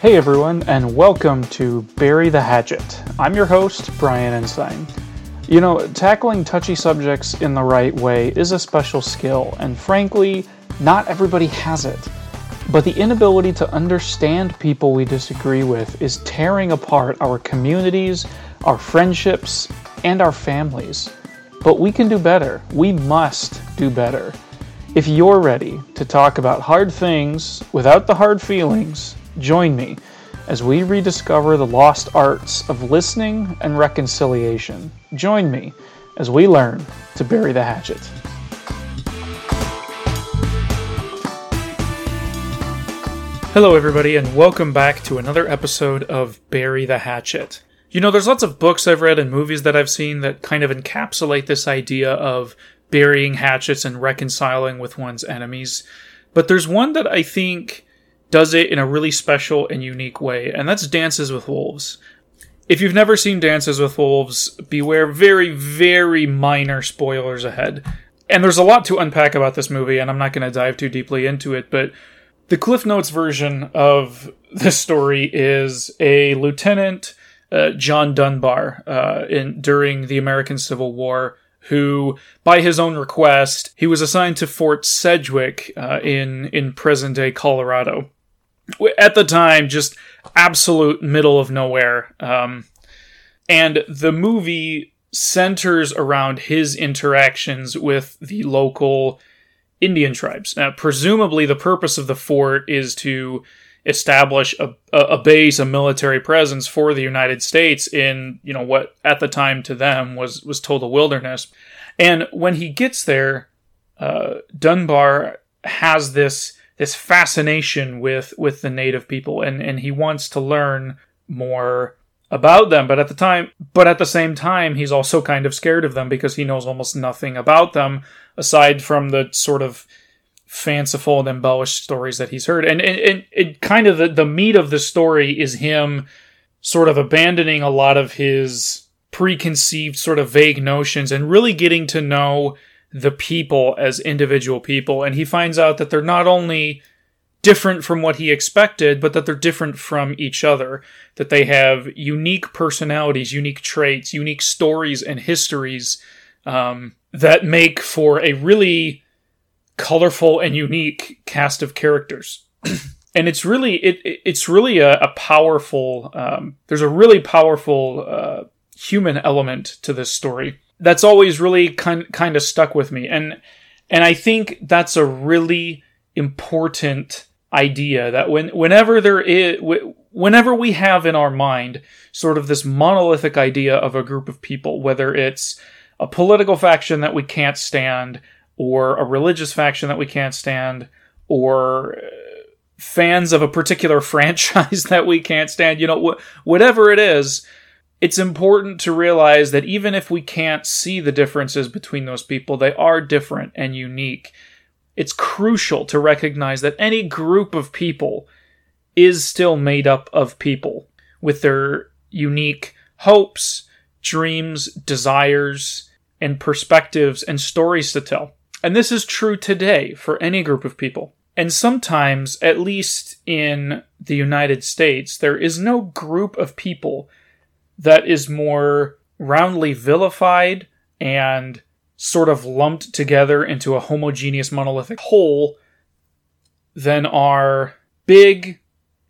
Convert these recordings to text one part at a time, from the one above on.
Hey everyone, and welcome to Bury the Hatchet. I'm your host, Brian Ensign. You know, tackling touchy subjects in the right way is a special skill, and frankly, not everybody has it. But the inability to understand people we disagree with is tearing apart our communities, our friendships, and our families. But we can do better. We must do better. If you're ready to talk about hard things without the hard feelings, join me as we rediscover the lost arts of listening and reconciliation. Join me as we learn to bury the hatchet. Hello, everybody, and welcome back to another episode of Bury the Hatchet. You know, there's lots of books I've read and movies that I've seen that kind of encapsulate this idea of burying hatchets and reconciling with one's enemies. But there's one that I think does it in a really special and unique way, and that's Dances with Wolves. If you've never seen Dances with Wolves, beware very, very minor spoilers ahead. And there's a lot to unpack about this movie, and I'm not going to dive too deeply into it, but the Cliff Notes version of this story is a lieutenant, uh, John Dunbar, uh, in during the American Civil War, who, by his own request, he was assigned to Fort Sedgwick uh, in in present day Colorado. At the time, just absolute middle of nowhere. Um, and the movie centers around his interactions with the local Indian tribes. Now, presumably, the purpose of the fort is to establish a, a base, a military presence for the United States in you know what at the time to them was was total wilderness. And when he gets there, uh, Dunbar has this this fascination with with the native people, and and he wants to learn more about them but at the time but at the same time he's also kind of scared of them because he knows almost nothing about them aside from the sort of fanciful and embellished stories that he's heard. And and, and kind of the, the meat of the story is him sort of abandoning a lot of his preconceived sort of vague notions and really getting to know the people as individual people and he finds out that they're not only different from what he expected, but that they're different from each other. That they have unique personalities, unique traits, unique stories and histories um, that make for a really colorful and unique cast of characters. and it's really it, it's really a, a powerful. Um, there's a really powerful uh, human element to this story that's always really kind kind of stuck with me, and and I think that's a really important idea that when whenever there is whenever we have in our mind sort of this monolithic idea of a group of people whether it's a political faction that we can't stand or a religious faction that we can't stand or uh, fans of a particular franchise that we can't stand you know wh- whatever it is it's important to realize that even if we can't see the differences between those people they are different and unique it's crucial to recognize that any group of people is still made up of people with their unique hopes, dreams, desires, and perspectives and stories to tell. And this is true today for any group of people. And sometimes, at least in the United States, there is no group of people that is more roundly vilified and sort of lumped together into a homogeneous monolithic whole than are big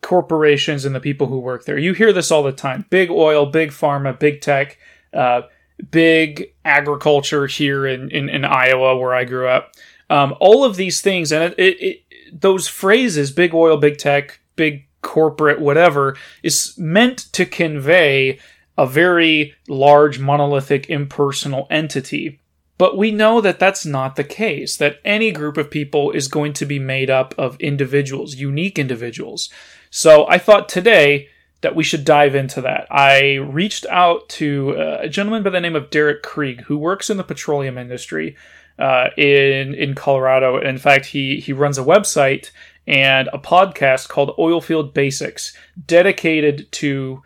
corporations and the people who work there. You hear this all the time big oil, big pharma, big tech, uh, big agriculture here in, in, in, Iowa, where I grew up. Um, all of these things, and it, it, it, those phrases, big oil, big tech, big corporate, whatever, is meant to convey a very large, monolithic, impersonal entity. But we know that that's not the case, that any group of people is going to be made up of individuals, unique individuals. So I thought today that we should dive into that. I reached out to uh, a gentleman by the name of Derek Krieg, who works in the petroleum industry uh, in in Colorado. In fact, he he runs a website and a podcast called Oilfield Basics, dedicated to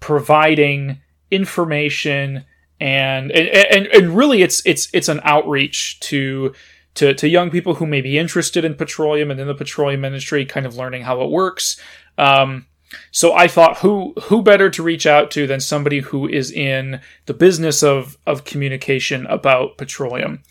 providing information and and and really it's it's it's an outreach to to to young people who may be interested in petroleum and in the petroleum industry, kind of learning how it works. Um, So I thought who who better to reach out to than somebody who is in the business of of communication about petroleum.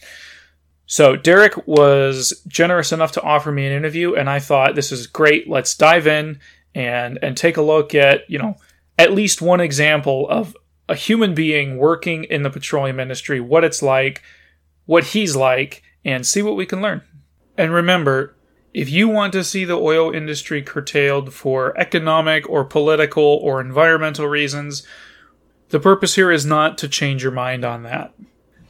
So Derek was generous enough to offer me an interview and I thought this is great. Let's dive in and and take a look at, you know, at least one example of a human being working in the petroleum industry, what it's like, what he's like, and see what we can learn. And remember, if you want to see the oil industry curtailed for economic or political or environmental reasons, the purpose here is not to change your mind on that.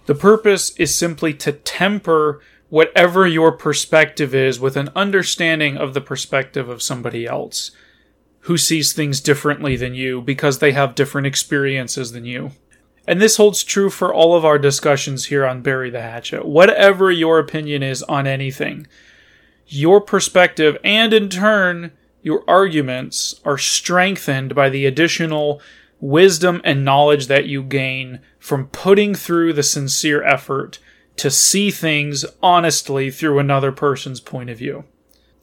The purpose is simply to temper whatever your perspective is with an understanding of the perspective of somebody else who sees things differently than you because they have different experiences than you. And this holds true for all of our discussions here on Bury the Hatchet. Whatever your opinion is on anything, your perspective and in turn your arguments are strengthened by the additional wisdom and knowledge that you gain from putting through the sincere effort to see things honestly through another person's point of view.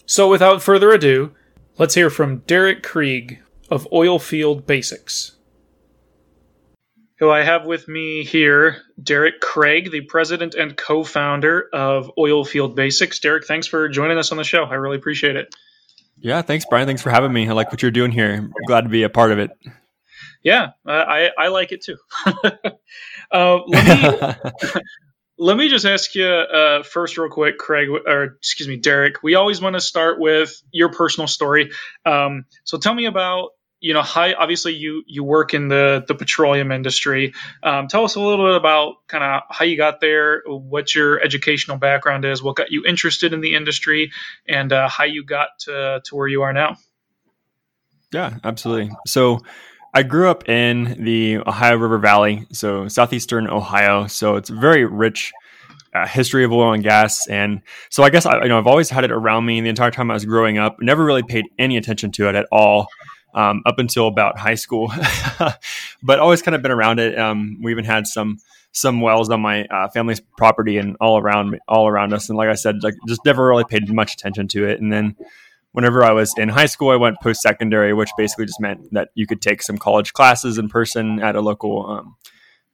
So, without further ado, let's hear from Derek Krieg of Oilfield Basics who I have with me here, Derek Krieg, the president and co founder of Oilfield Basics. Derek, thanks for joining us on the show. I really appreciate it. Yeah, thanks, Brian. Thanks for having me. I like what you're doing here. I'm glad to be a part of it. Yeah, I, I like it too. uh, let, me, let me just ask you uh, first, real quick, Craig, or excuse me, Derek. We always want to start with your personal story. Um, so tell me about you know, how obviously you you work in the the petroleum industry. Um, tell us a little bit about kind of how you got there, what your educational background is, what got you interested in the industry, and uh, how you got to to where you are now. Yeah, absolutely. So. I grew up in the Ohio River Valley, so southeastern Ohio. So it's a very rich uh, history of oil and gas, and so I guess I, you know I've always had it around me the entire time I was growing up. Never really paid any attention to it at all um, up until about high school, but always kind of been around it. Um, we even had some some wells on my uh, family's property and all around all around us. And like I said, like just never really paid much attention to it. And then whenever I was in high school, I went post secondary, which basically just meant that you could take some college classes in person at a local um,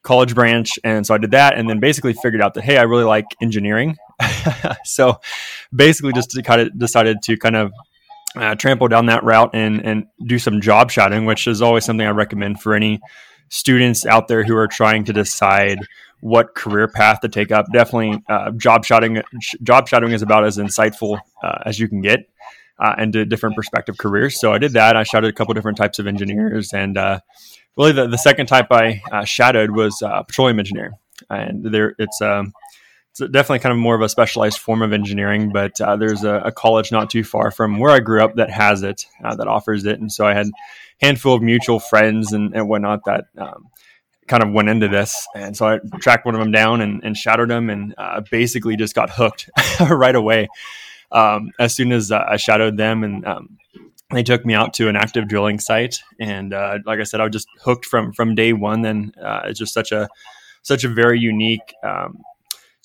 college branch. And so I did that, and then basically figured out that hey, I really like engineering. so basically, just kind of decided to kind of uh, trample down that route and and do some job shadowing, which is always something I recommend for any students out there who are trying to decide what career path to take up. Definitely, uh, job shadowing job shadowing is about as insightful uh, as you can get uh, into different perspective careers. So I did that. I shadowed a couple different types of engineers, and uh, really the, the second type I uh, shadowed was uh, petroleum engineer. And there, it's um, it's definitely kind of more of a specialized form of engineering, but uh, there's a, a, college not too far from where I grew up that has it, uh, that offers it. And so I had a handful of mutual friends and, and whatnot that um, kind of went into this. And so I tracked one of them down and, and shadowed them and uh, basically just got hooked right away. Um, as soon as uh, I shadowed them and um, they took me out to an active drilling site. And uh, like I said, I was just hooked from, from day one. Then uh, it's just such a, such a very unique, um,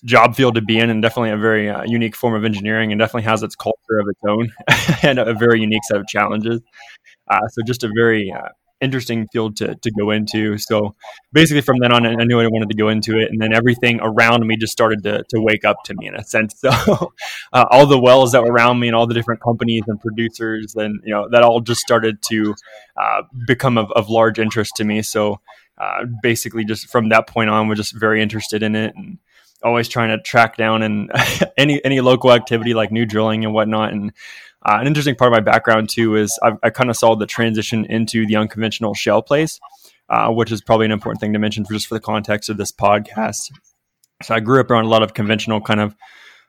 job field to be in and definitely a very uh, unique form of engineering and definitely has its culture of its own and a very unique set of challenges. Uh, so just a very uh, interesting field to, to go into. So basically from then on, I knew I wanted to go into it. And then everything around me just started to, to wake up to me in a sense. So uh, all the wells that were around me and all the different companies and producers and, you know, that all just started to uh, become of, of large interest to me. So uh, basically just from that point on, we're just very interested in it. And, always trying to track down and any any local activity like new drilling and whatnot. And uh, an interesting part of my background too is I've, i kind of saw the transition into the unconventional shale plays, uh, which is probably an important thing to mention for just for the context of this podcast. So I grew up around a lot of conventional kind of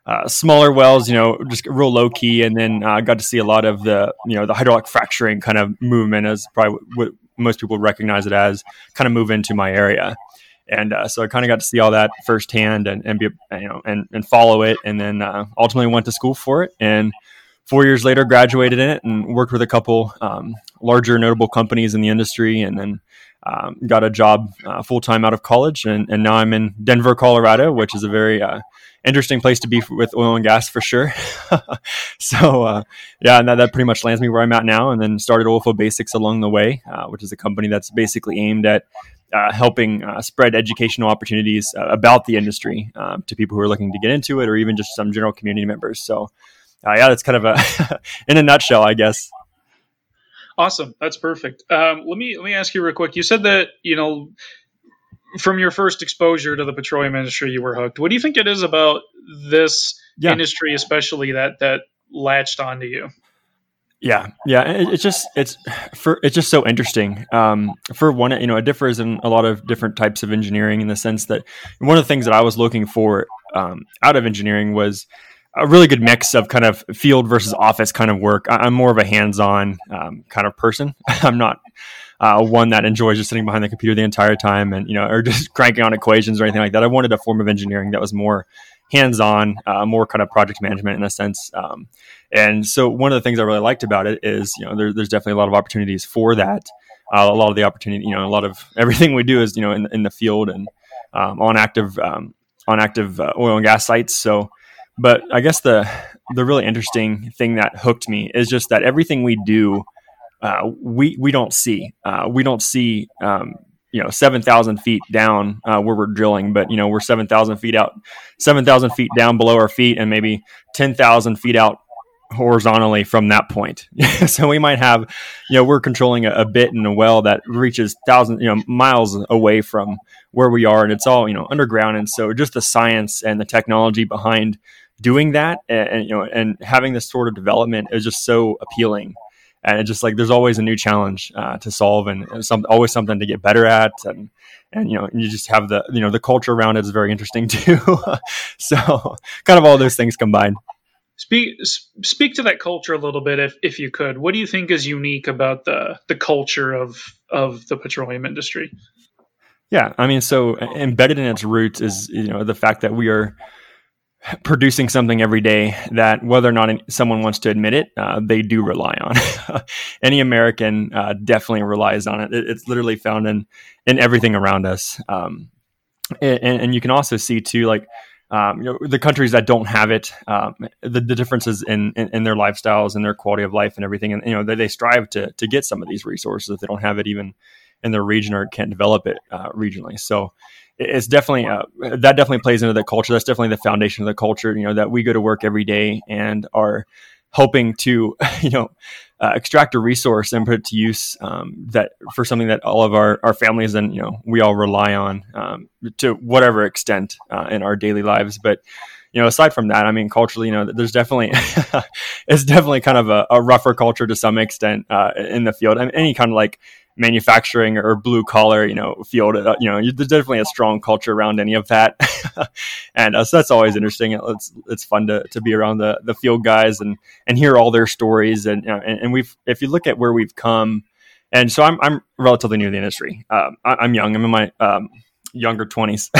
uh, smaller wells, you know, just real low key, and then I uh, got to see a lot of the, you know, the hydraulic fracturing kind of movement as probably what most people recognize it as, kind of move into my area and uh, so I kind of got to see all that firsthand and, and be you know and, and follow it, and then uh, ultimately went to school for it and four years later, graduated in it and worked with a couple um, larger notable companies in the industry, and then um, got a job uh, full time out of college, and, and, now I'm in Denver, Colorado, which is a very uh, interesting place to be for, with oil and gas for sure. so uh, yeah, that, that, pretty much lands me where I'm at now. And then started Oilfield Basics along the way, uh, which is a company that's basically aimed at uh, helping uh, spread educational opportunities about the industry um, to people who are looking to get into it, or even just some general community members. So yeah, that's kind of a in a nutshell, I guess. Awesome. That's perfect. Um, let me let me ask you real quick. You said that you know from your first exposure to the petroleum industry, you were hooked. What do you think it is about this yeah. industry, especially that that latched onto you? Yeah, yeah. It, it's just it's for it's just so interesting. Um, for one, you know, it differs in a lot of different types of engineering in the sense that one of the things that I was looking for um, out of engineering was a really good mix of kind of field versus office kind of work. I'm more of a hands-on um, kind of person. I'm not uh, one that enjoys just sitting behind the computer the entire time and you know or just cranking on equations or anything like that. I wanted a form of engineering that was more hands-on, uh, more kind of project management in a sense. Um, and so one of the things I really liked about it is you know there, there's definitely a lot of opportunities for that. Uh, a lot of the opportunity, you know, a lot of everything we do is you know in, in the field and um, on active um, on active uh, oil and gas sites. So but I guess the the really interesting thing that hooked me is just that everything we do, uh, we we don't see. Uh, we don't see. Um, you know, seven thousand feet down uh, where we're drilling, but you know we're seven thousand feet out, seven thousand feet down below our feet, and maybe ten thousand feet out horizontally from that point. so we might have, you know, we're controlling a, a, bit in a well that reaches thousands, you know, miles away from where we are, and it's all you know underground. And so just the science and the technology behind doing that and, and, you know and having this sort of development is just so appealing. And it's just like there's always a new challenge uh, to solve and, and some always something to get better at. And and you know and you just have the you know the culture around it is very interesting too. So kind of all those things combined. Speak speak to that culture a little bit if if you could. What do you think is unique about the the culture of of the petroleum industry? Yeah i mean so embedded in its roots is you know the fact that we are producing something every day that whether or not someone wants to admit it, uh, they do rely on. Any American uh, definitely relies on it. it. It's literally found in in everything around us. Um, and, and, you can also see too, like um, you know, the countries that don't have it, um, the, the, differences in, in, in, their lifestyles and their quality of life and everything, and you know they, they strive to to get some of these resources if they don't have it even in their region or can't develop it uh, regionally. So it's definitely uh, that definitely plays into the culture. That's definitely the foundation of the culture. You know that we go to work every day and are hoping to you know uh, extract a resource and put it to use um, that for something that all of our, our families and you know we all rely on um, to whatever extent uh, in our daily lives. But you know, aside from that, I mean, culturally, you know, there's definitely it's definitely kind of a, a rougher culture to some extent uh, in the field. I mean, any kind of like manufacturing or blue collar, you know, field. Uh, you know, there's definitely a strong culture around any of that, and uh, so that's always interesting. It's it's fun to, to be around the the field guys and and hear all their stories. And, you know, and and, we've if you look at where we've come, and so I'm I'm relatively new to the industry. Um, I, am young. I'm in my um, younger 20s.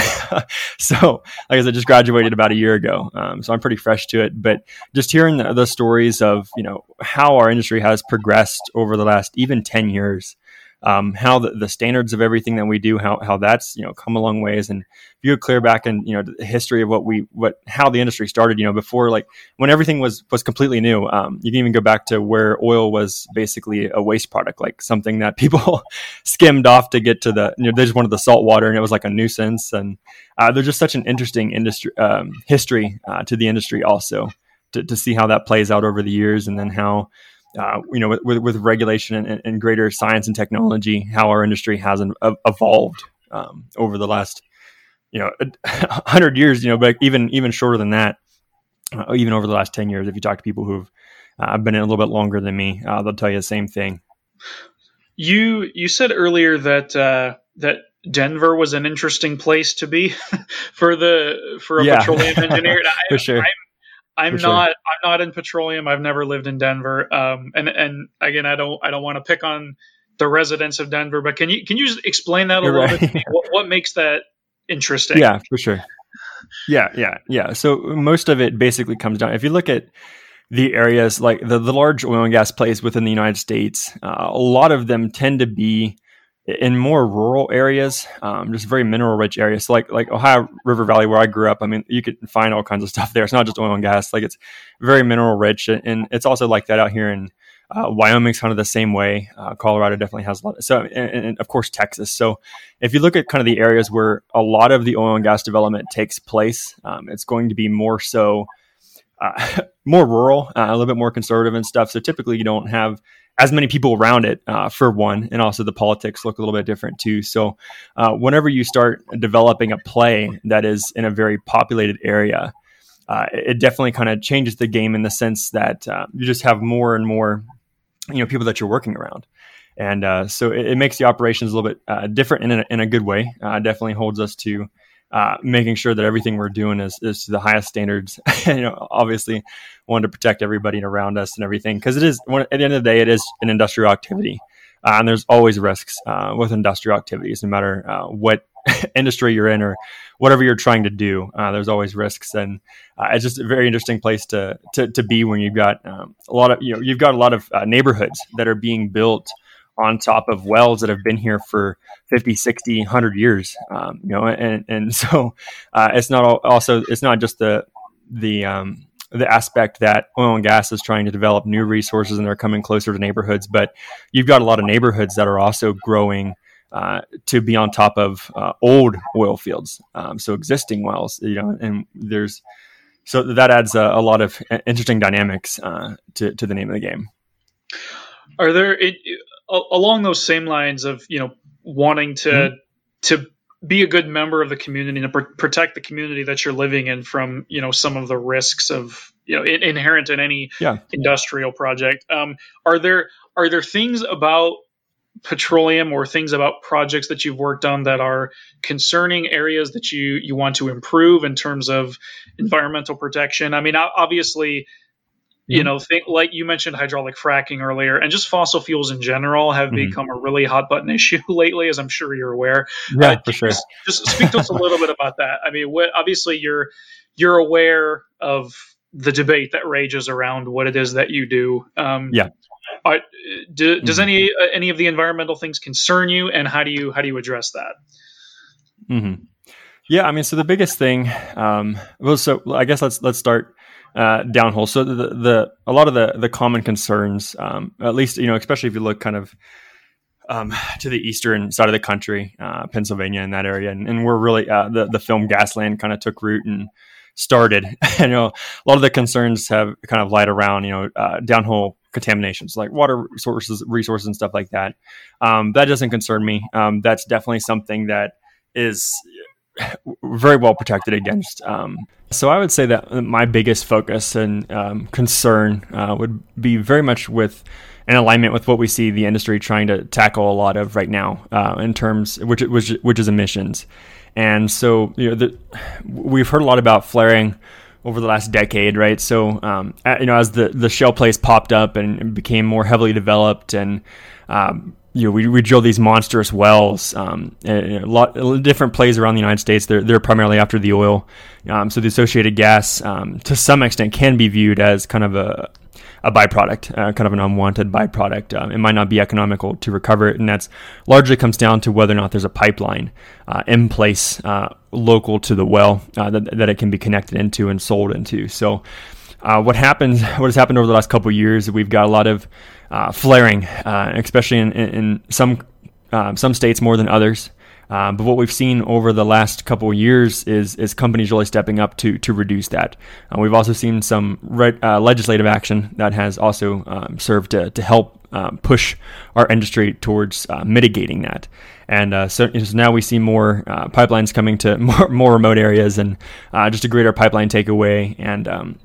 so, like I just graduated about a year ago. Um, so I'm pretty fresh to it. But just hearing the, the, stories of, you know, how our industry has progressed over the last even 10 years um, how the, the, standards of everything that we do, how, how that's, you know, come a long ways. And if you clear back and, you know, the history of what we, what, how the industry started, you know, before like when everything was, was completely new, um, you can even go back to where oil was basically a waste product, like something that people skimmed off to get to the, you know, they just wanted the salt water and it was like a nuisance. And uh, there's just such an interesting industry, um, history uh, to the industry also to, to see how that plays out over the years and then how, uh, you know, with, with regulation and, and, greater science and technology, how our industry has an, uh, evolved um, over the last, you know, hundred years. You know, but even even shorter than that, uh, even over the last ten years. If you talk to people who've uh, been in a little bit longer than me, uh, they'll tell you the same thing. You you said earlier that uh, that Denver was an interesting place to be for the for a yeah. petroleum engineer. for sure. I'm, I'm sure. not I'm not in petroleum. I've never lived in Denver. Um, and and again, I don't I don't want to pick on the residents of Denver, but can you can you just explain that a You're little right. bit? What, what makes that interesting? Yeah, for sure. Yeah, yeah, yeah. So most of it basically comes down. If you look at the areas like the, the large oil and gas plays within the United States, uh, a lot of them tend to be in more rural areas, um, just very mineral rich areas. So like like Ohio River Valley, where I grew up. I mean, you could find all kinds of stuff there. It's not just oil and gas. Like it's very mineral rich, and it's also like that out here in uh, Wyoming's kind of the same way. Uh, Colorado definitely has a lot. Of, so, and, and, of course Texas. So, if you look at kind of the areas where a lot of the oil and gas development takes place, um, it's going to be more so. Uh, more rural, uh, a little bit more conservative and stuff. So typically, you don't have as many people around it uh, for one, and also the politics look a little bit different too. So, uh, whenever you start developing a play that is in a very populated area, uh, it definitely kind of changes the game in the sense that uh, you just have more and more, you know, people that you're working around, and uh, so it, it, makes the operations a little bit uh, different in a, in a good way. definitely holds us to uh, making sure that everything we're doing is, is to the highest standards. you know, obviously, wanting to protect everybody around us and everything because it is at the end of the day, it is an industrial activity, uh, and there's always risks uh, with industrial activities, no matter uh, what industry you're in or whatever you're trying to do. Uh, there's always risks, and it's just a very interesting place to to, to be when you've got um, a lot of you know you've got a lot of neighborhoods that are being built on top of wells that have been here for 50 60 100 years um, you know and and so uh, it's not also it's not just the the um, the aspect that oil and gas is trying to develop new resources and they're coming closer to neighborhoods but you've got a lot of neighborhoods that are also growing uh, to be on top of uh, old oil fields um, so existing wells you know and there's so that adds a, a lot of interesting dynamics uh, to, to the name of the game. Are there along those same lines of you know wanting to mm-hmm. to be a good member of the community and pr- protect the community that you're living in from you know some of the risks of you know in, inherent in any yeah. industrial project. Um, are there are there things about petroleum or things about projects that you've worked on that are concerning areas that you you want to improve in terms of environmental protection? I mean, obviously you know, think, like you mentioned hydraulic fracking earlier, and just fossil fuels in general have mm-hmm. become a really hot button issue lately, as I'm sure you're aware. Yeah, uh, for sure. Just, just, speak to us a little bit about that. I mean, what, obviously you're you're aware of the debate that rages around what it is that you do. Um, yeah. Are, do, does mm-hmm. any uh, any of the environmental things concern you, and how do you how do you address that? Mm-hmm. Yeah, I mean, so the biggest thing, um, well, so I guess let's let's start uh, downhole. So the, the a lot of the the common concerns, um, at least you know, especially if you look kind of um, to the eastern side of the country, uh, Pennsylvania in that area, and, and we're really uh, the the film Gasland kind of took root and started. you know, a lot of the concerns have kind of lied around you know uh, downhole contaminations like water sources, resources, and stuff like that. Um, that doesn't concern me. Um, that's definitely something that is very well protected against. Um, so I would say that my biggest focus and um, concern uh, would be very much with in alignment with what we see the industry trying to tackle a lot of right now uh, in terms which which which is emissions. And so you know the, we've heard a lot about flaring over the last decade, right? So um, you know as the the shale plays popped up and became more heavily developed and um, you know, we, we drill these monstrous wells. Um, a lot different plays around the United States. They're, they're primarily after the oil. Um, so the associated gas, um, to some extent, can be viewed as kind of a, a byproduct, uh, kind of an unwanted byproduct. Uh, it might not be economical to recover it, and that's largely comes down to whether or not there's a pipeline uh, in place uh, local to the well uh, that, that it can be connected into and sold into. So. Uh, what happens? What has happened over the last couple years? We've got a lot of uh, flaring, uh, especially in, in, some uh, some states more than others. Uh, but what we've seen over the last couple years is is companies really stepping up to to reduce that. Uh, we've also seen some re- uh, legislative action that has also um, served to to help um, push our industry towards mitigating that. And so, so, now we see more pipelines coming to more, more remote areas and just a greater pipeline takeaway and um,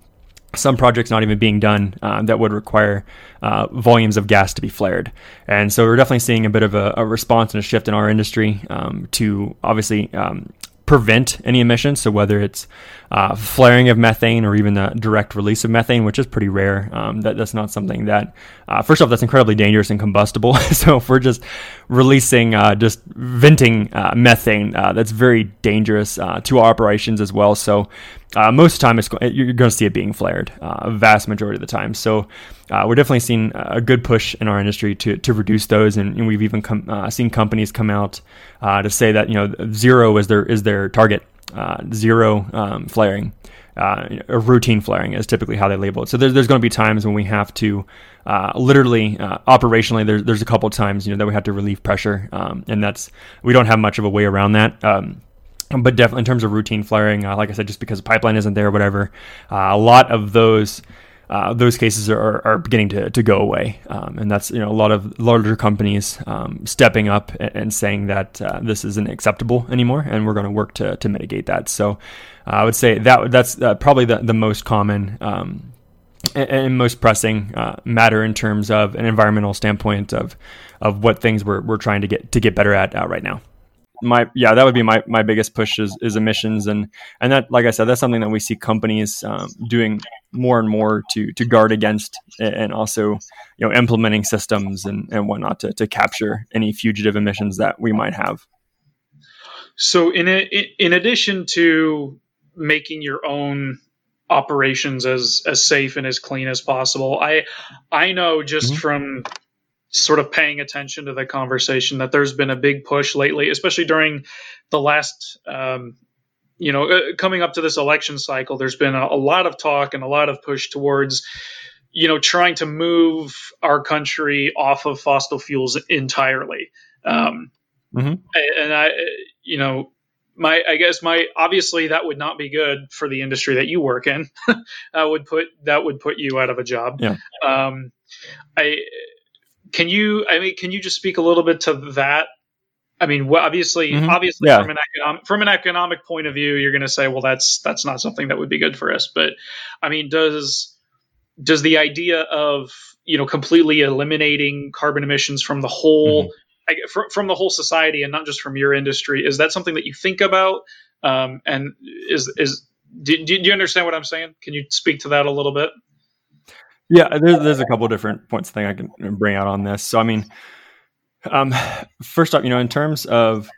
some projects not even being done uh, that would require uh, volumes of gas to be flared. And so we're definitely seeing a bit of a, a response and a shift in our industry um, to obviously um, prevent any emissions. So whether it's uh, flaring of methane or even the direct release of methane, which is pretty rare. Um, that, that's not something that, uh, first off, that's incredibly dangerous and combustible. so if we're just releasing, uh, just venting uh, methane, uh, that's very dangerous to our operations as well. So most of the time, it's, you're going to see it being flared, a vast majority of the time. So we're definitely seeing a good push in our industry to, to reduce those, and, and we've even com- seen companies come out to say that you know zero is their is their target uh, zero um, flaring. Uh, routine flaring is typically how they label it. So there's, there's going to be times when we have to uh, literally uh, operationally there's there's a couple times you know that we have to relieve pressure, um, and that's we don't have much of a way around that. Um, but definitely in terms of routine flaring, uh, like I said, just because the pipeline isn't there, or whatever, uh, a lot of those uh, those cases are, are beginning to, to go away. Um, and that's you know a lot of larger companies um, stepping up and, saying that uh, this isn't acceptable anymore, and we're going to work to, to mitigate that. So uh, I would say that that's uh, probably the, the most common um, and, and, most pressing matter in terms of an environmental standpoint of of what things we're, we're trying to get to get better at right now my yeah that would be my, my biggest push is, is emissions and and that like i said that's something that we see companies um, doing more and more to to guard against and also you know implementing systems and, and whatnot to, to capture any fugitive emissions that we might have so in a, in addition to making your own operations as as safe and as clean as possible i i know just mm-hmm. from sort of paying attention to the conversation that there's been a big push lately, especially during the last, um, you know, uh, coming up to this election cycle. There's been a, a, lot of talk and a lot of push towards, you know, trying to move our country off of fossil fuels entirely. Um, mm-hmm. And I, you know, my I guess my obviously that would not be good for the industry that you work in. that would put that would put you out of a job. Yeah. Um, I can you? I mean, can you just speak a little bit to that? I mean, obviously, mm-hmm. obviously, yeah. from an economic from an economic point of view, you're going to say, well, that's that's not something that would be good for us. But I mean, does does the idea of you know completely eliminating carbon emissions from the whole mm-hmm. I, from, from the whole society and not just from your industry is that something that you think about? Um, and is is do, do you understand what I'm saying? Can you speak to that a little bit? Yeah, there's, there's a couple different points I think I can bring out on this. So, I mean, um, first off, you know, in terms of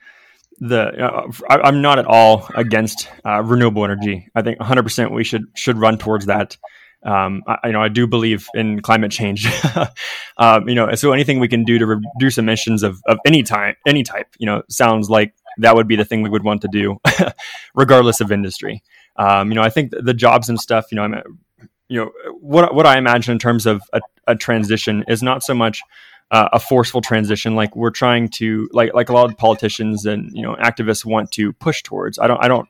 the, uh, I, am not at all against uh, renewable energy. I think 100% we should should run towards that. Um, I, you know, I do believe in climate change. um, you know, so anything we can do to reduce emissions of, of any type, any type, you know, sounds like that would be the thing we would want to do, regardless of industry. Um, you know, I think the jobs and stuff. You know, I'm you know what what I imagine in terms of a, a transition is not so much uh, a forceful transition like we're trying to like like a lot of politicians and you know activists want to push towards. I don't I don't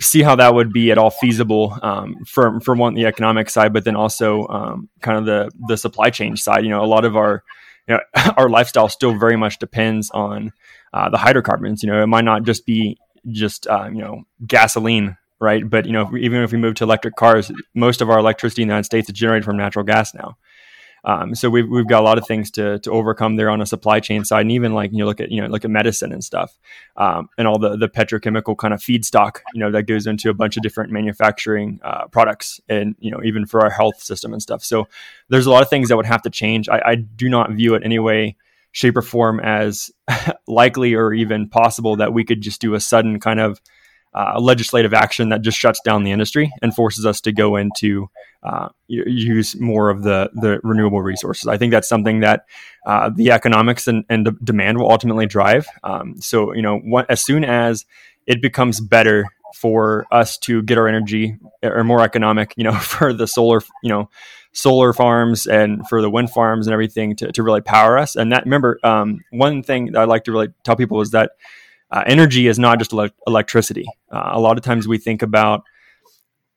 see how that would be at all feasible um, from from one the economic side, but then also um, kind of the the supply chain side. You know, a lot of our you know, our lifestyle still very much depends on uh, the hydrocarbons. You know, it might not just be just uh, you know gasoline right? But you know, if even if we move to electric cars, most of our electricity in the United States is generated from natural gas now. Um, so we've we've got a lot of things to to overcome there on a supply chain side, and even like you know look at you know look at medicine and stuff, um, and all the the petrochemical kind of feedstock you know that goes into a bunch of different manufacturing uh, products, and you know even for our health system and stuff. So there's a lot of things that would have to change. I, I do not view it anyway shape or form as likely or even possible that we could just do a sudden kind of uh, legislative action that just shuts down the industry and forces us to go into uh, use more of the the renewable resources. I think that's something that uh, the economics and, and the demand will ultimately drive. Um, so you know, what, as soon as it becomes better for us to get our energy or more economic, you know, for the solar, you know, solar farms and for the wind farms and everything to, to really power us. And that remember, um, one thing that I like to really tell people is that uh, energy is not just ele- electricity. Uh, a lot of times we think about,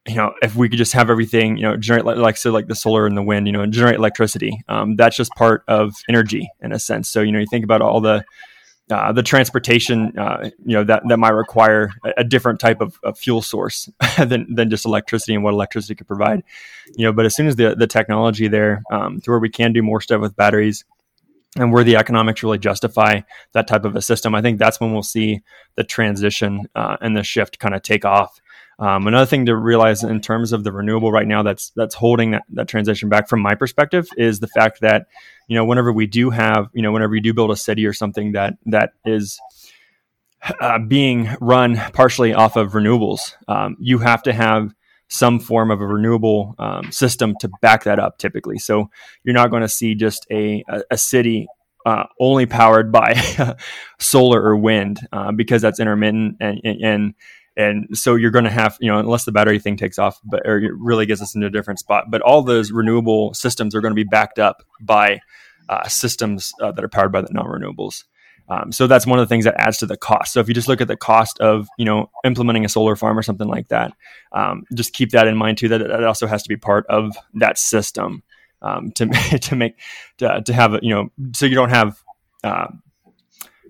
you know, if we could just have everything, you know, generate like so like the solar and the wind, you know, generate electricity. Um, that's just part of energy in a sense. So you know, you think about all the uh, the transportation, uh, you know, that, that might require a, a different type of, of, fuel source than, than just electricity and what electricity could provide, you know, but as soon as the, the technology there, um, to where we can do more stuff with batteries, and where the economics really justify that type of a system, I think that's when we'll see the transition uh, and the shift kind of take off. Um, another thing to realize in terms of the renewable right now that's that's holding that, that transition back from my perspective is the fact that you know whenever we do have you know whenever you do build a city or something that that is uh, being run partially off of renewables, um, you have to have some form of a renewable um, system to back that up typically. So you're not going to see just a, a, a city uh, only powered by solar or wind uh, because that's intermittent and, and and so you're going to have you know unless the battery thing takes off but or it really gets us into a different spot but all those renewable systems are going to be backed up by uh, systems uh, that are powered by the non-renewables um, so that's one of the things that adds to the cost. So if you just look at the cost of you know implementing a solar farm or something like that, um, just keep that in mind too. That it also has to be part of that system um, to to make to, to have you know so you don't have uh,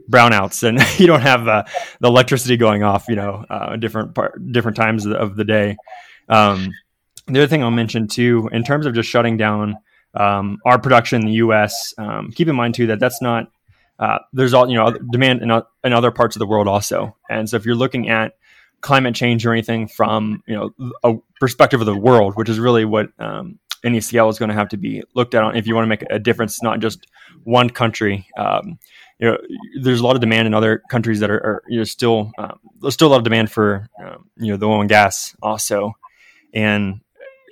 brownouts and you don't have uh, the electricity going off you know uh, different part, different times of the day. Um, the other thing I'll mention too, in terms of just shutting down um, our production in the U.S., um, keep in mind too that that's not uh, there's all you know demand in, in other parts of the world also. And so if you're looking at climate change or anything from you know a perspective of the world, which is really what um, NECL is going to have to be looked at on if you want to make a difference, not just one country. Um, you know, there's a lot of demand in other countries that are, are you know, still um, there's still a lot of demand for um, you know the oil and gas also, and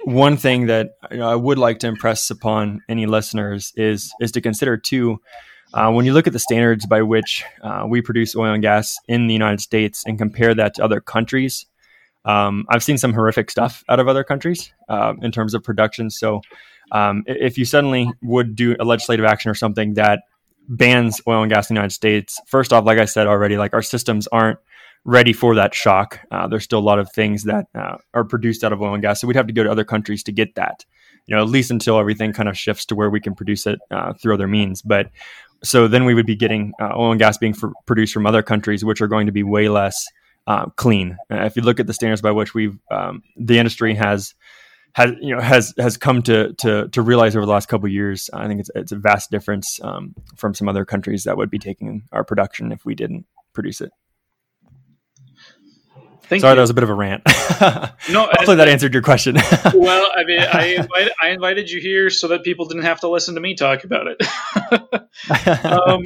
one thing that you know, I would like to impress upon any listeners is is to consider too uh, when you look at the standards by which uh, we produce oil and gas in the United States and compare that to other countries, um, I've seen some horrific stuff out of other countries uh, in terms of production. So, um, if you suddenly would do a legislative action or something that bans oil and gas in the United States, first off, like I said already, like our systems aren't ready for that shock. Uh, there's still a lot of things that uh, are produced out of oil and gas, so we'd have to go to other countries to get that. You know, at least until everything kind of shifts to where we can produce it uh, through other means. But so then we would be getting uh, oil and gas being for, produced from other countries, which are going to be way less uh, clean. Uh, if you look at the standards by which we've um, the industry has has you know has has come to to to realize over the last couple years, I think it's it's a vast difference um, from some other countries that would be taking our production if we didn't produce it. Thank Sorry, you. that was a bit of a rant. no, hopefully that answered your question. well, I mean, I invited, I invited you here so that people didn't have to listen to me talk about it. um,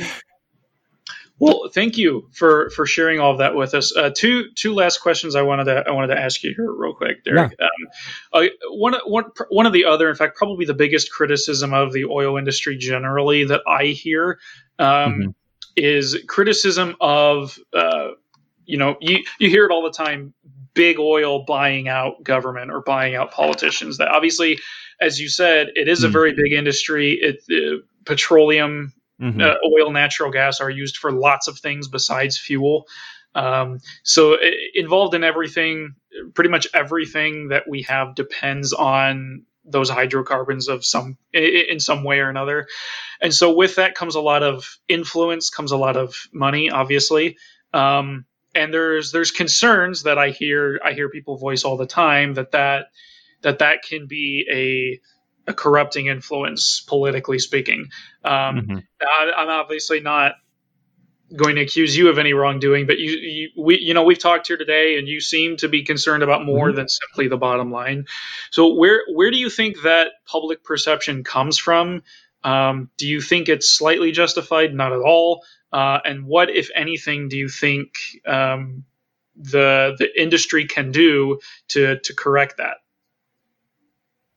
well, thank you for for sharing all of that with us. Uh, two two last questions I wanted to I wanted to ask you here real quick, Derek. Yeah. Um, uh, one one one of the other, in fact, probably the biggest criticism of the oil industry generally that I hear um, mm-hmm. is criticism of uh, you know, you, you hear it all the time big oil buying out government or buying out politicians. That obviously, as you said, it is a very big industry. It, uh, petroleum, mm-hmm. uh, oil, natural gas are used for lots of things besides fuel. Um, so it, involved in everything, pretty much everything that we have depends on those hydrocarbons of some in some way or another. And so with that comes a lot of influence, comes a lot of money, obviously. Um, and there's there's concerns that I hear I hear people voice all the time that that that that can be a a corrupting influence politically speaking. Um, mm-hmm. I, am obviously not going to accuse you of any wrongdoing, but you, you we you know we've talked here today, and you seem to be concerned about more mm-hmm. than simply the bottom line. So where where do you think that public perception comes from? Um, do you think it's slightly justified? Not at all. Uh, and what, if anything, do you think um, the the industry can do to to correct that?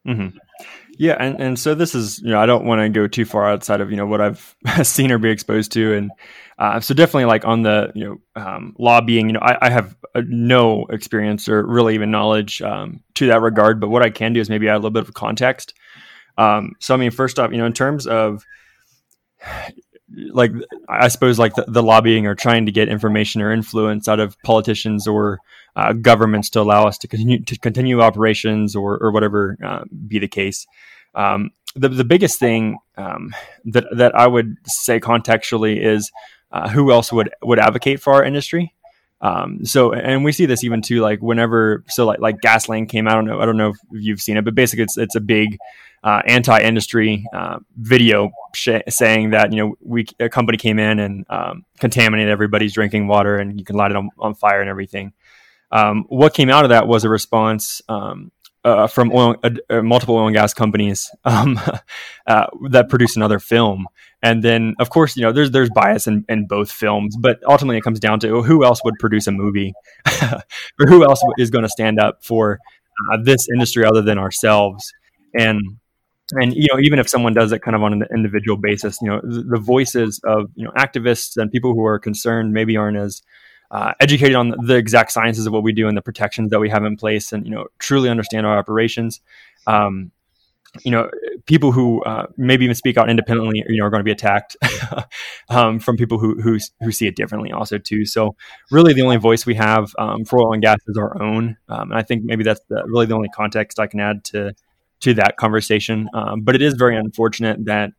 Mm-hmm. Yeah, and, and so this is you know I don't want to go too far outside of you know what I've seen or be exposed to, and uh, so definitely like on the you know um, lobbying, you know I, I have uh, no experience or really even knowledge um, to that regard, but what I can do is maybe add a little bit of context. Um, so I mean, first off, you know, in terms of like I suppose like the, the, lobbying or trying to get information or influence out of politicians or uh, governments to allow us to continue to continue operations or or whatever uh, be the case. Um, the the biggest thing um, that that I would say contextually is uh, who else would would advocate for our industry. Um, so, and we see this even too, like whenever, so like, like Gasland came out, I don't know, I don't know if you've seen it, but basically it's, it's a big, uh, anti-industry uh, video sh- saying that you know we a company came in and um, contaminated everybody's drinking water and you can light it on, on fire and everything. um, what came out of that was a response um, uh, from oil, uh, uh, multiple oil and gas companies um, uh, that produce another film. And then, of course, you know, there's there's bias in, in both films, but ultimately it comes down to who else would produce a movie, or who else is going to stand up for uh, this industry other than ourselves. And and you know, even if someone does it kind of on an individual basis, you know, the, the voices of you know activists and people who are concerned maybe aren't as uh, educated on the exact sciences of what we do and the protections that we have in place, and you know truly understand our operations. Um, you know, people who uh, maybe even speak out independently, you know, are going to be attacked um, from people who, who who see it differently, also too. So, really, the only voice we have um, for oil and gas is our own, um, and I think maybe that's the, really the only context I can add to to that conversation. Um, but it is very unfortunate that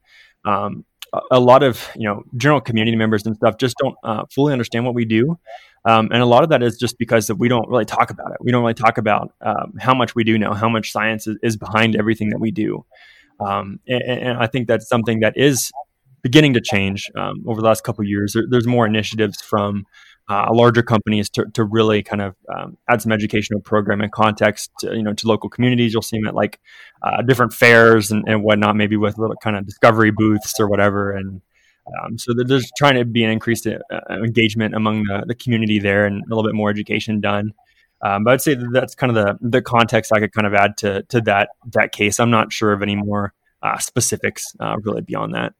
um, a lot of you know general community members and stuff just don't uh, fully understand what we do. Um, and a lot of that is just because we don't really talk about it. We don't really talk about um, how much we do know how much science is, is behind everything that we do. Um, and, and, i think that's something that is beginning to change um, over the last couple years. There, there's more initiatives from uh, larger companies to, to really kind of um, add some educational program and context to, you know to local communities you'll see them at like uh, different fairs and, and whatnot maybe with little kind of discovery booths or whatever and um, so there's trying to be an increased uh, engagement among the, the, community there and a little bit more education done um, but I'd say that that's kind of the the context I could kind of add to to that that case. I'm not sure of any more uh, specifics uh, really beyond that.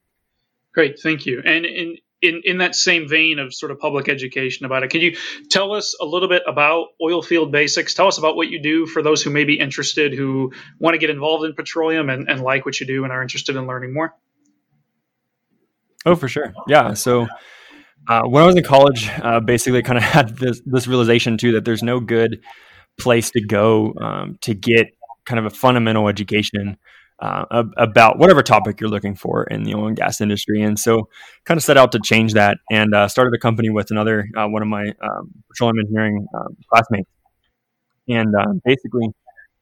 Great, thank you. And in in, in that same vein of sort of public education about it, can you tell us a little bit about oil field basics? Tell us about what you do for those who may be interested, who want to get involved in petroleum and, and like what you do and are interested in learning more. Oh, for sure. Yeah. So uh, when I was in college, uh, basically kind of had this, this realization too that there's no good place to go um, to get kind of a fundamental education uh, about whatever topic you're looking for in the oil and gas industry. And so, kind of set out to change that and uh, started a company with another uh, one of my um, petroleum engineering um, classmates, and uh, basically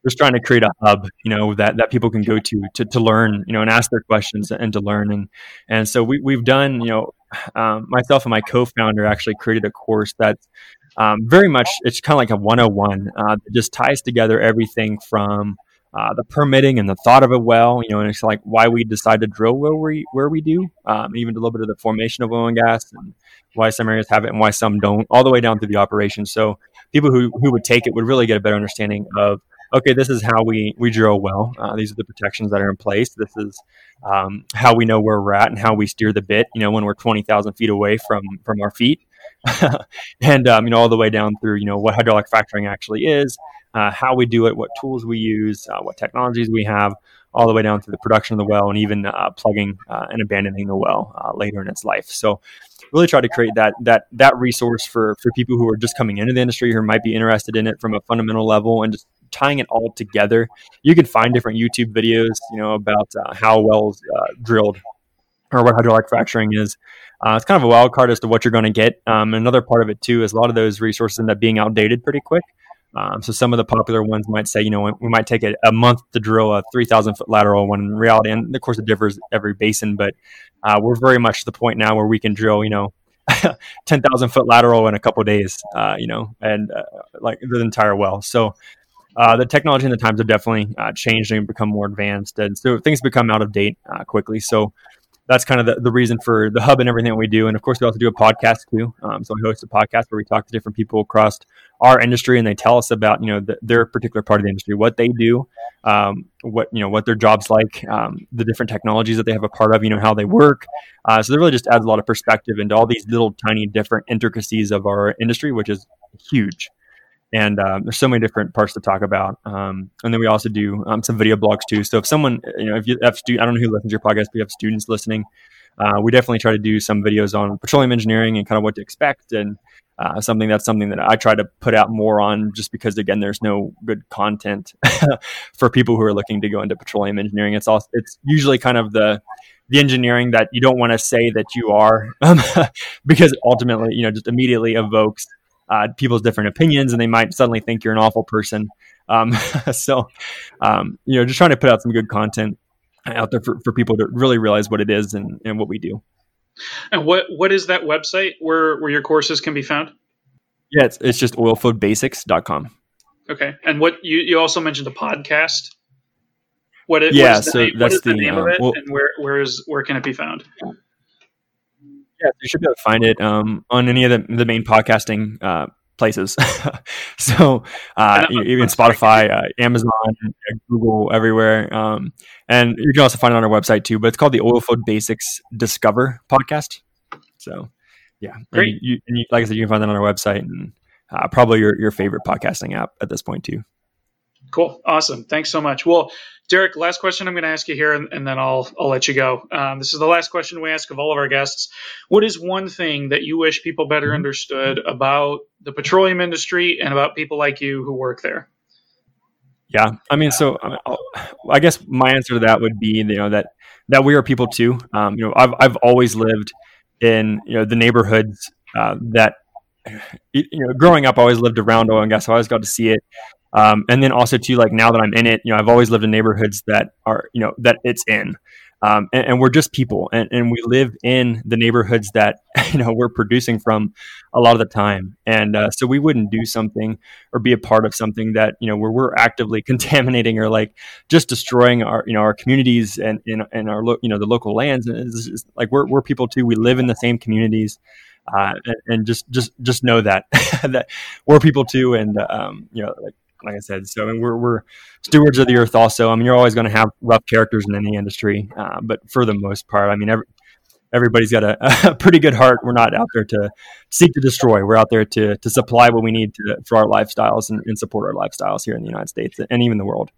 just trying to create a hub, you know, that, that people can go to, to to learn, you know, and ask their questions and to learn. And and so we we've done, you know, um, myself and my co-founder actually created a course that's um, very much it's kind of like a 101 uh, that just ties together everything from uh, the permitting and the thought of a well, you know, and it's like why we decide to drill where we where we do, um, even a little bit of the formation of oil and gas and why some areas have it and why some don't, all the way down through the operation. So people who who would take it would really get a better understanding of okay, this is how we we drill well. Uh, these are the protections that are in place. This is um, how we know where we're at and how we steer the bit. You know, when we're twenty thousand feet away from from our feet, and um, you know all the way down through you know what hydraulic fracturing actually is, uh, how we do it, what tools we use, uh, what technologies we have, all the way down to the production of the well, and even uh, plugging uh, and abandoning the well uh, later in its life. So, really try to create that that that resource for for people who are just coming into the industry who might be interested in it from a fundamental level and just tying it all together. You can find different YouTube videos, you know, about uh, how wells drilled or what hydraulic fracturing is. Uh, it's kind of a wild card as to what you're going to get. Um, another part of it too is a lot of those resources end up being outdated pretty quick. Um, so some of the popular ones might say, you know, we might take a, a month to drill a 3,000 foot lateral one in reality, and of course it differs every basin, but uh, we're very much to the point now where we can drill, you know, 10,000 foot lateral in a couple days, uh, you know, and uh, like the entire well. So uh, the technology and the times have definitely uh, changed and become more advanced. And so things become out of date uh, quickly. So that's kind of the, the reason for the hub and everything that we do. And of course, we also do a podcast too. Um, so we host a podcast where we talk to different people across our industry, and they tell us about you know the, their particular part of the industry, what they do, um, what you know what their jobs like, um, the different technologies that they have a part of, you know how they work. Uh, so that really just adds a lot of perspective into all these little tiny different intricacies of our industry, which is huge and um, there's so many different parts to talk about. Um, and then we also do um, some video blogs too. So if someone, you know, if you have stu- I don't know who listens to your podcast, but you have students listening, uh, we definitely try to do some videos on petroleum engineering and kind of what to expect and uh, something that's something that I try to put out more on just because again, there's no good content for people who are looking to go into petroleum engineering. It's all it's usually kind of the, the engineering that you don't want to say that you are because ultimately, you know, just immediately evokes uh, people's different opinions, and they might suddenly think you're an awful person. Um, so, um, you know, just trying to put out some good content out there for, for people to really realize what it is and, and what we do. And what what is that website where where your courses can be found? Yeah, it's, it's just oilfieldbasics.com. Okay. And what you, you also mentioned a podcast. What it, yeah, so name, that's the, the, name uh, of it, well- and where where is where can it be found? Yeah, you should be able to find it um, on any of the, the main podcasting uh, places. so uh, And, even Spotify, uh, Amazon, uh, Google, everywhere. Um, and you can also find it on our website too. But it's called the Oilfield Basics Discover podcast. So yeah, and Great. You, and you, like I said, you can find that on our website and uh, probably your, your favorite podcasting app at this point too. Cool. Awesome. Thanks so much. Well, Derek, last question I'm going to ask you here, and, and then I'll I'll let you go. Um, this is the last question we ask of all of our guests. What is one thing that you wish people better Mhm. understood about the petroleum industry and about people like you who work there? Yeah, I mean, so I, I'll- I guess my answer to that would be, you know, that that we are people too. Um, you know, I've I've always lived in you know the neighborhoods uh, that you know growing up. I always lived around oil and gas. So I always got to see it. Um, and then also too, like now that I'm in it, you know, I've always lived in neighborhoods that are you know that it's in. Um, and, and we're just people, and, and we live in the neighborhoods that you know we're producing from a lot of the time, and uh, so we wouldn't do something or be a part of something that you know where we're actively contaminating or like just destroying our you know our communities and and, and our lo- you know the local lands and it's just, like we're, we're people too. We live in the same communities uh, and, and just just just know that that we're people too. And um, you know like like I said so I mean, we're we're stewards of the earth also I mean you're always going to have rough characters in any industry uh, but for the most part I mean every, everybody's got a, a pretty good heart we're not out there to seek to destroy. We're out there to to supply what we need to, for our lifestyles and, and support our lifestyles here in the United States and even the world.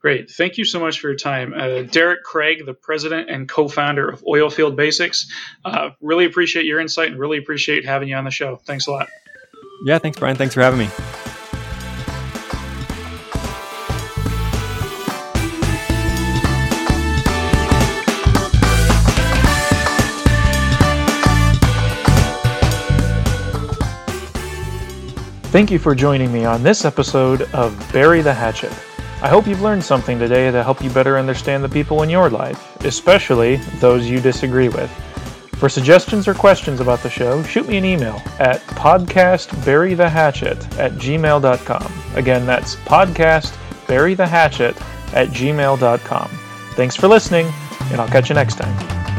Great. Thank you so much for your time. Uh, Derek Krieg, the president and co founder of Oilfield Basics. Uh, really appreciate your insight and really appreciate having you on the show. Thanks a lot. Yeah, thanks, Brian. Thanks for having me. Thank you for joining me on this episode of Bury the Hatchet. I hope you've learned something today to help you better understand the people in your life, especially those you disagree with. For suggestions or questions about the show, shoot me an email at podcastburythehatchet at gmail.com. Again, that's podcastburythehatchet at gmail.com. Thanks for listening, and I'll catch you next time.